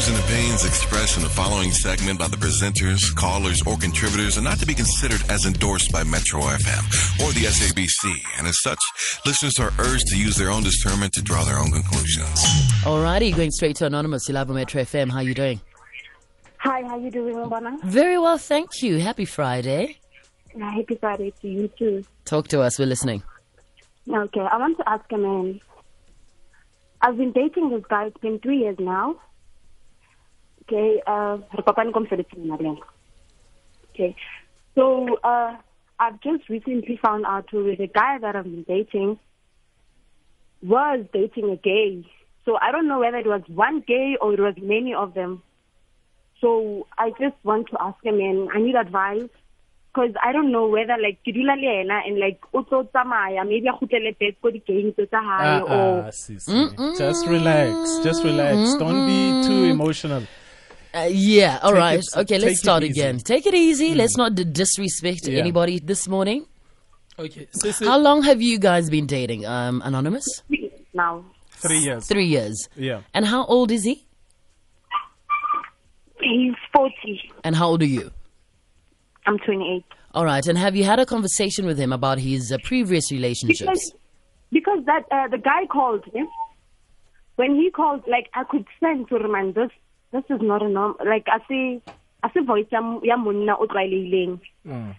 views and opinions expressed in the following segment by the presenters, callers, or contributors are not to be considered as endorsed by Metro FM or the SABC, and as such, listeners are urged to use their own discernment to draw their own conclusions. Alrighty, going straight to Anonymous. You love Metro FM. How are you doing? Hi, how you doing, Mbana? Very well, thank you. Happy Friday. Yeah, happy Friday to you too. Talk to us. We're listening. Okay, I want to ask a man. I've been dating this guy. It's been three years now. Okay, uh, re kopane ko mosebetsing Mariana. Okay, so uh, I've just recently found out who the guy that I've been dating was dating a gay. So I don't know whether it was one gay or it was many of them. So I just want to ask him, and I need advice because I don't know whether like ke dula le yena and like o tlo tsamaya maybe a kgutlele back ko di-games tsa hae Ah, or ah, Sisi. Just relax. Just relax. Don't be too emotional. Uh, yeah, all Take right. it- okay, let's start again. Take it easy. Let's not d- disrespect Yeah. anybody this morning. Okay, Sissy, How long have you guys been dating? Um, Anonymous? now Three years. Three years. Yeah. And how old is he? he's 40 And how old are you? i'm 28 All right. And have you had a conversation with him about his uh, previous relationships? because because that uh, the guy called me when he called like i could sense to man this this is not a norm like i see i see voice ya monna o tlwaelehileng. Mm.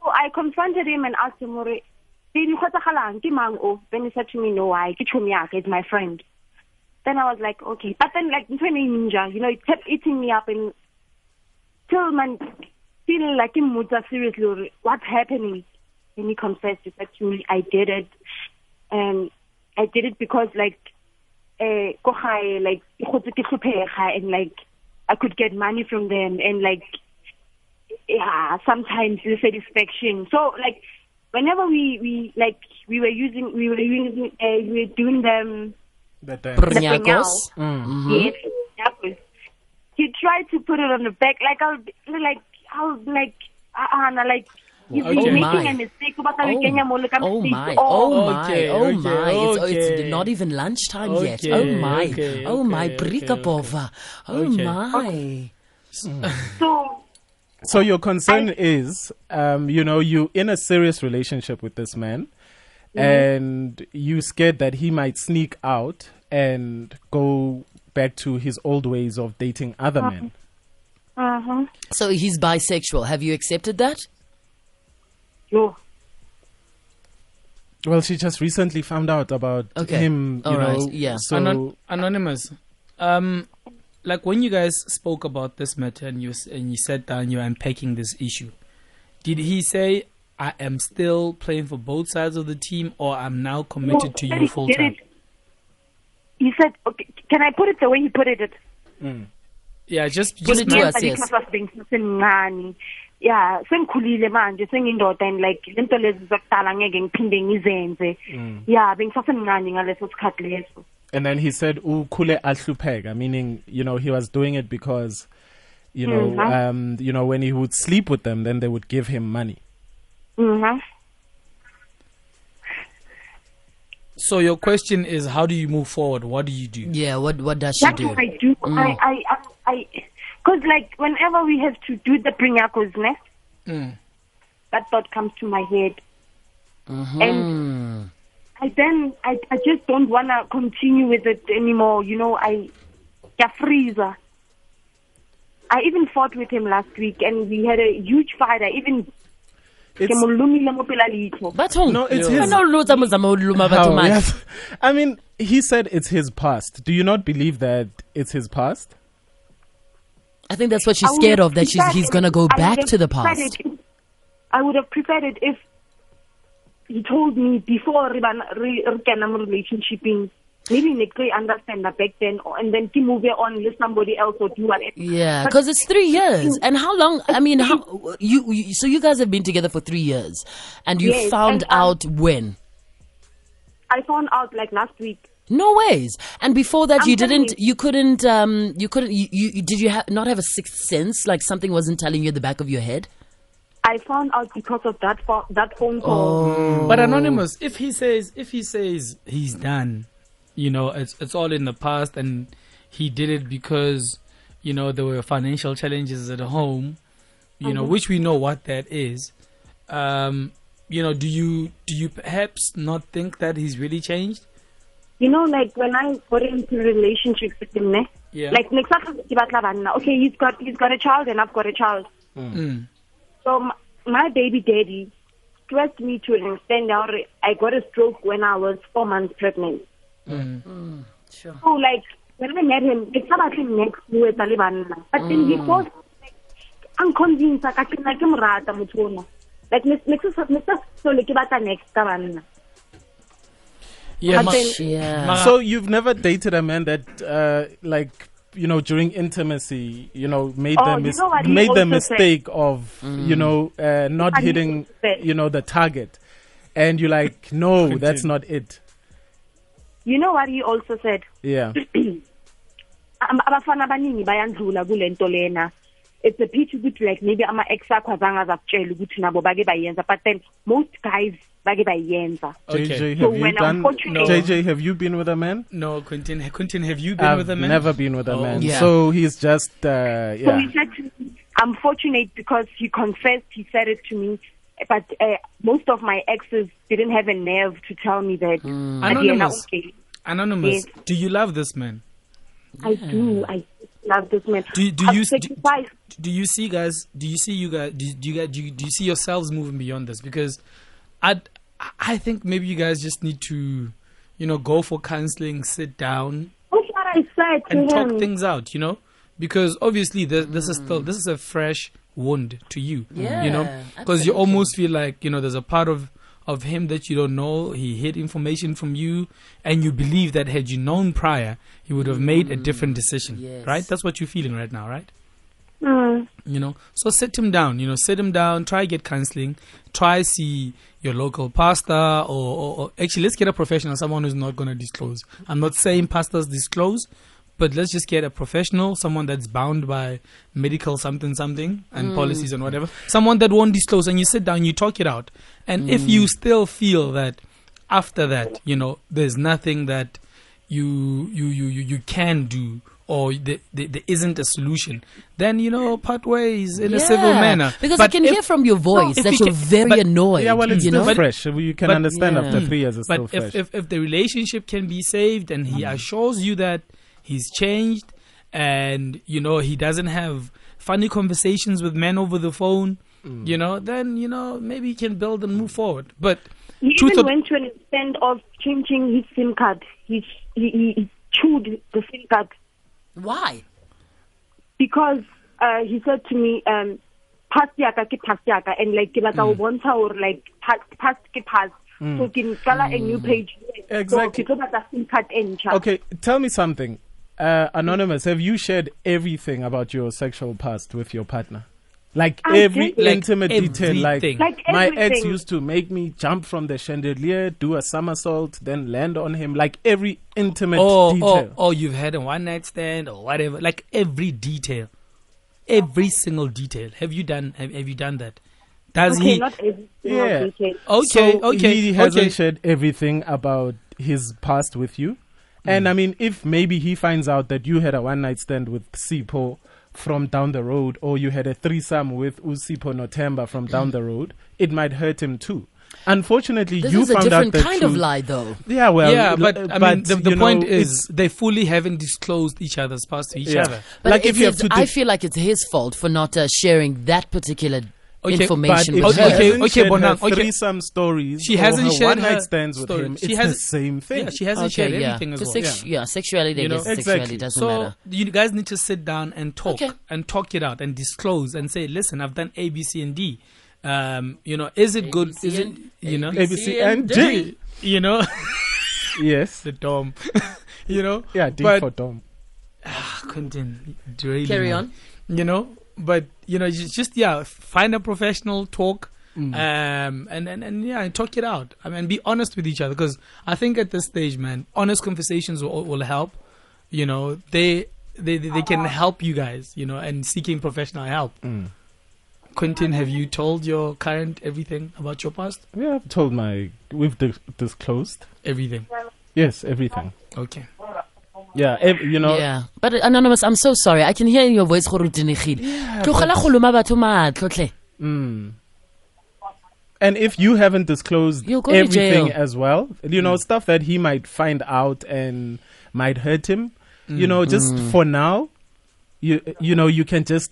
So i confronted him and asked him hore "Baby, go tsagalang ke mang o? Then he said to me no why ke chomi yaka it's my friend. Then i was like okay. But then like ntho e ninja you know it kept eating me up and till man feel like in mmotsa seriously what's happening? And he confessed he said to me i did it and i did it because like eh ko gae like ke gotse ke hlophega and like i could get money from them and like yeah sometimes the satisfaction so like whenever we we like we were using we were using uh, we were doing them That time. Brnyakos? Yes, that was. He tried to put it on the back, like I'll be- like I'll like uh, uh, like you've been Okay. making My. a mistake. But I kenya mo Oh my! Oh, Oh my! Okay, Oh okay, my! It's, oh, okay. it's not even lunchtime yet. Oh my! okay, oh my! okay, Brika okay! Oh Okay. my! so So your concern is, um, you know, you in a serious relationship with this man, and you scared that he might sneak out and go back to his old ways of dating other men. uh huh. So he's bisexual. Have you accepted that? Yo, Well, she just recently found out about Okay. him. You All right, know, yeah. So Anon- anonymous. Um, like when you guys spoke about this matter and you s- and you sat down, you're unpacking this issue. Did he say, "I am still playing for both sides of the team," or "I'm now committed to No, you he full did time"? it. He said, okay, "Can I put it the way he put it?" Yeah, just Put just it to now- us, yes. Because of being semncane yeah sengikhulile manje sengiyindoda and like lento lezi zakudala ngeke ngiphinde ngizenze yeah bengisasemncane ngaleso sikhathi leso and then he said, "Ukule ahlupeka," meaning you know he was doing it because, you know, Mhm. um, you know when he would sleep with them, then they would give him money. mhm So your question is, how do you move forward? What do you do? Yeah. What What does she That's do? what I do. I, I, I, I, cause like whenever we have to do the prinyakos nest, Mm. that thought comes to my head, Hmm. and I then I, I just don't wanna continue with it anymore. You know, I, yeah, freezer. I even fought with him last week, and we had a huge fight. I even It's, ke mo lumile mo pela leihlo. Bathong. No, it's his- No, no, zama zama uluma batho How? Yes. I mean, he said it's his past. Do you not believe that it's his past? I think that's what she's scared of. That she's he's gonna go back to the past. if- I would have preferred it if he told me before re re re kena relationshiping. Maybe e understand that back then, or- and then ke move on with somebody else or do whatever. Yeah, because it's three years. And how long? I mean, how you, you? So you guys have been together for three years, and you Yes, found and, um, out when? I found out like last week. No ways. And before that, I'm you didn't. you. You couldn't. Um. You couldn't. You. you you- did you ha- not have a sixth sense? Like something wasn't telling you at the back of your head. I found out because of that pho- that phone call. Oh. But anonymous, if he says if he says he's done, you know, it's it's all in the past, and he did it because you know, there were financial challenges at home, you know, Mhm. which we know what that is. Um, you know, do you do you perhaps not think that he's really changed? You know, like when I got into a relationship with him, ne? Yeah. like next okay, he's got he's got a child and I've got a child. Mm. So my, my baby daddy stressed me to an extent now I got a stroke when I was four months pregnant. Mm. Sure. So like when I met him, it's about him next to it Taliban. But then he forced like unconvinced ka ke nna ke mo rata motho ona. Like next next next so le ke batla next ka banna. Yeah, But ma- Yeah. So you've never dated a man that, uh, like, you know, during intimacy, you know, made Oh, the you know made the also said? mistake of, you know, uh, not What hitting, you know, the target, and you're like, no, that's not it. You know what he also said? Yeah. Am- abafana abaningi bayandlula kule nto lena it's a pity ukuthi like maybe ama-ex akho azange azakutshela ukuthi nabo bake bayenza but then most guys bake bayenza Okay. JJ, So have you when done? unfortunately- JJ, have you been with a man? No, Quentin. Quentin, have you been I've with a man? I've never been with a Oh. man. Yeah. So he's just, uh, So yeah. he said to me, I'm fortunate because he confessed, he said it to me, but uh, most of my exes didn't have a nerve to tell me that. Mm. at the end, Anonymous. okay, Anonymous. Yes. Do you love this man? I do, I love this man. Do- do you- do- Do you see, guys? Do you see you guys? Do, do you guys? Do you, do you see yourselves moving beyond this? Because I, I think maybe you guys just need to, you know, go for counseling, sit down, That's what I said to and talk things out. You know, because obviously this, this is still this is a fresh wound to you. Yeah, you know, because you almost feel like you know there's a part of of him that you don't know. He hid information from you, and you believe that had you known prior, he would have made a different decision. Mm. Yes. Right? That's what you're feeling right now, right? Mm. you know? So sit him down you know sit him down try get counseling try see your local pastor or, or, or actually let's get a professional someone who's not going to disclose. I'm not saying pastors disclose but let's just get a professional someone that's bound by medical something something and policies and whatever. Someone that won't disclose and you sit down you talk it out. And if you still feel that after that you know there's nothing that you you you you, you can do or the, the, there isn't a solution then you know part ways in a civil Yeah, manner Because I can if- hear from your voice if that you you're can- very but- annoyed. Yeah, well, it's you still know? fresh. You can but- understand Yeah. after three years, it's but still if, fresh. if if the relationship can be saved and he mm. assures you that he's changed and you know he doesn't have funny conversations with men over the phone mm. you know then you know maybe he can build and move forward but He truth even of- went to an extent of changing his SIM card. He, he, he he chewed the SIM card Why? because uh, he said to me, um, pass yaka ke pass yaka, and like ke batla bontsha hore like pass pass ke pass. So ke qala a new page. Exactly. So ke tlo batla SIM card. Okay, tell me something. Uh, Anonymous, have you shared everything about your sexual past with your partner? Like I every did. Like intimate detail, like. Like my ex used to make me jump from the chandelier, do a somersault, then land on him. Like every intimate or, or detail. or you've had a one night stand or whatever like every detail every single detail have you done have, have you done that does Okay, he not every single Yeah. detail. okay so okay he hasn't okay. shared everything about his past with you. And hmm. I mean, if maybe he finds out that you had a one night stand with Sipho from down the road, or you had a threesome with Usipo Notemba from down the road, it might hurt him too. Unfortunately, This you is a found out different the kind of lie, though. Yeah, well, yeah, but I mean, the, the point know, is they fully haven't disclosed each other's past to each Yeah. other. But Like if you have to I feel like it's his fault for not uh, sharing that particular Okay, information but with Okay, her. okay, hasn't okay, shared Bonang, okay. threesome stories, She hasn't her shared one night her stands with him. She it's hasn't- the same thing. Yeah, she hasn't Okay, shared yeah. anything as The well. sex- yeah. sexuality, You I guess know? sexuality doesn't so matter. you guys need to sit down and talk Okay. and talk it out and disclose and say, listen, I've done A, B, C, and D. Um, you know, is it good? Is it you know? ABC and D. You know, Yes. the dom. you know, Yeah, D But- for Dom. Quentin, derailing Carry on. You know, but you know, just, yeah, find a professional, talk, Mm. um, and, and and yeah, and talk it out. I mean, be honest with each other because I think at this stage, man, honest conversations will will help. You know, they they they they can help you guys. You know, and seeking professional help. Mm. Quentin, have you told your current everything about your past? Yeah, I've told my. We've di- disclosed. Everything. Yes, everything. Okay. Yeah, ev- you know, Yeah, but uh, anonymous, I'm so sorry. I can hear in your voice gore o tenegile. Tlogela go loma batho matlho hle. Hmm. and if you haven't disclosed You'll go to everything as well, you know, hmm. stuff that he might find out and might hurt him, you hmm, know, just for now, you you know, you can just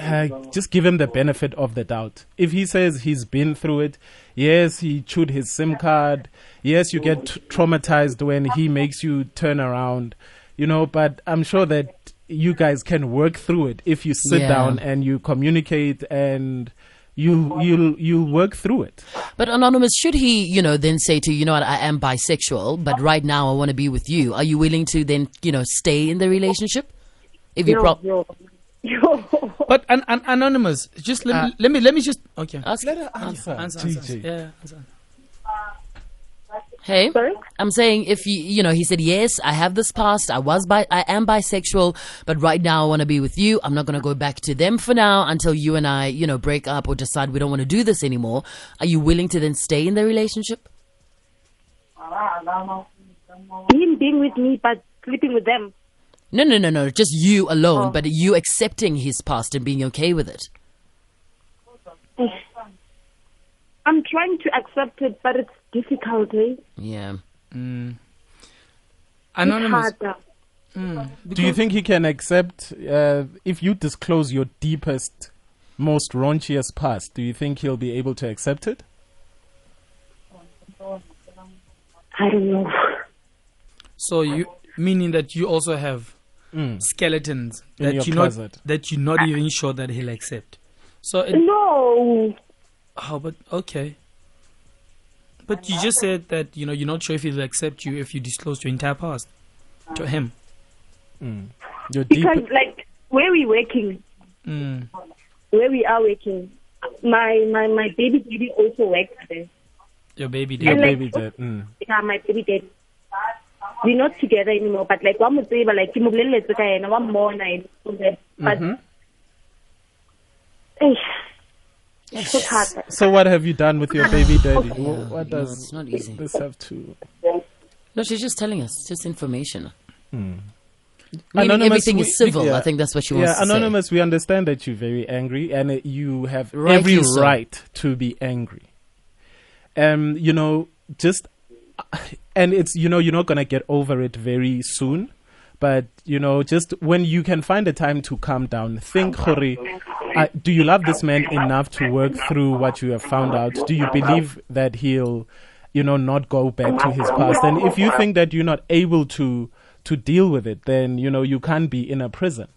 uh, just give him the benefit of the doubt. If he says he's been through it, yes, he chewed his SIM card. Yes, you get t- traumatized when he makes you turn around, you know, but I'm sure that you guys can work through it if you sit Yeah. down and you communicate and you you you work through it. But anonymous, should he, you know, then say to you, you know what, I am bisexual, but right now I want to be with you. Are you willing to then, you know, stay in the relationship? If you No, pro- no, no. But an, an, anonymous, just let me uh, let me let me just okay. ask, Let her answer. Answer, answer, GG. Yeah, answer. hey, Sorry? I'm saying if you, you know, he said yes, I have this past, I was bi, I am bisexual, but right now I want to be with you. I'm not going to go back to them for now until you and I, you know, break up or decide we don't want to do this anymore. Are you willing to then stay in the relationship? Him being with me, but sleeping with them. No, no, no, no, just you alone, Oh. but you accepting his past and being okay with it. I'm trying to accept it, but it's difficult, eh? Yeah. It's Anonymous. harder. Do you think he can accept uh, if you disclose your deepest, most raunchiest past? Do you think he'll be able to accept it? I don't know. So you meaning that you also have skeletons In that your you closet. not that you're not even sure that he'll accept. So it, No. oh, but okay. But you just said that you know you're not sure if he'll accept you if you disclose your entire past to him. Your deep, Because, like, where we working, Mm. where we are working, my, my, my baby baby also works there. Your baby your dad. like- baby dad. Mm. Yeah, my baby dad. We're not together anymore, but like, wa mo tseba, like, ke mo boleletse ka yena, wa mmona and all. But, eish, it's so hard. So what have you done with your baby daddy? Yeah, Wh- what no, does it's not easy. this have to? No, she's just telling us, just information. Hmm. Meaning Anonymous, everything we- is civil. yeah. I think that's what she wants Yeah, to say. anonymous. We understand that you're very angry, and uh, you have Rightly every so. right to be angry. Um, you know, just and it's you know you're not gonna get over it very soon, but you know just when you can find a time to calm down, think, Hori, uh, do you love this man enough to work through what you have found out? Do you believe that he'll, you know, not go back to his past? And if you think that you're not able to to deal with it, then you know you can't be in a prison.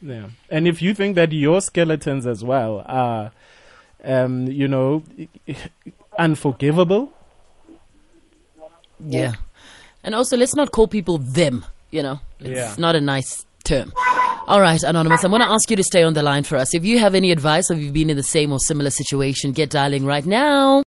Yeah. And if you think that your skeletons as well are, um, you know, unforgivable, Yeah. And also, let's not call people them, you know. It's Yeah. not a nice term. All right, Anonymous, I'm going to ask you to stay on the line for us. If you have any advice or you've been in the same or similar situation, get dialing right now.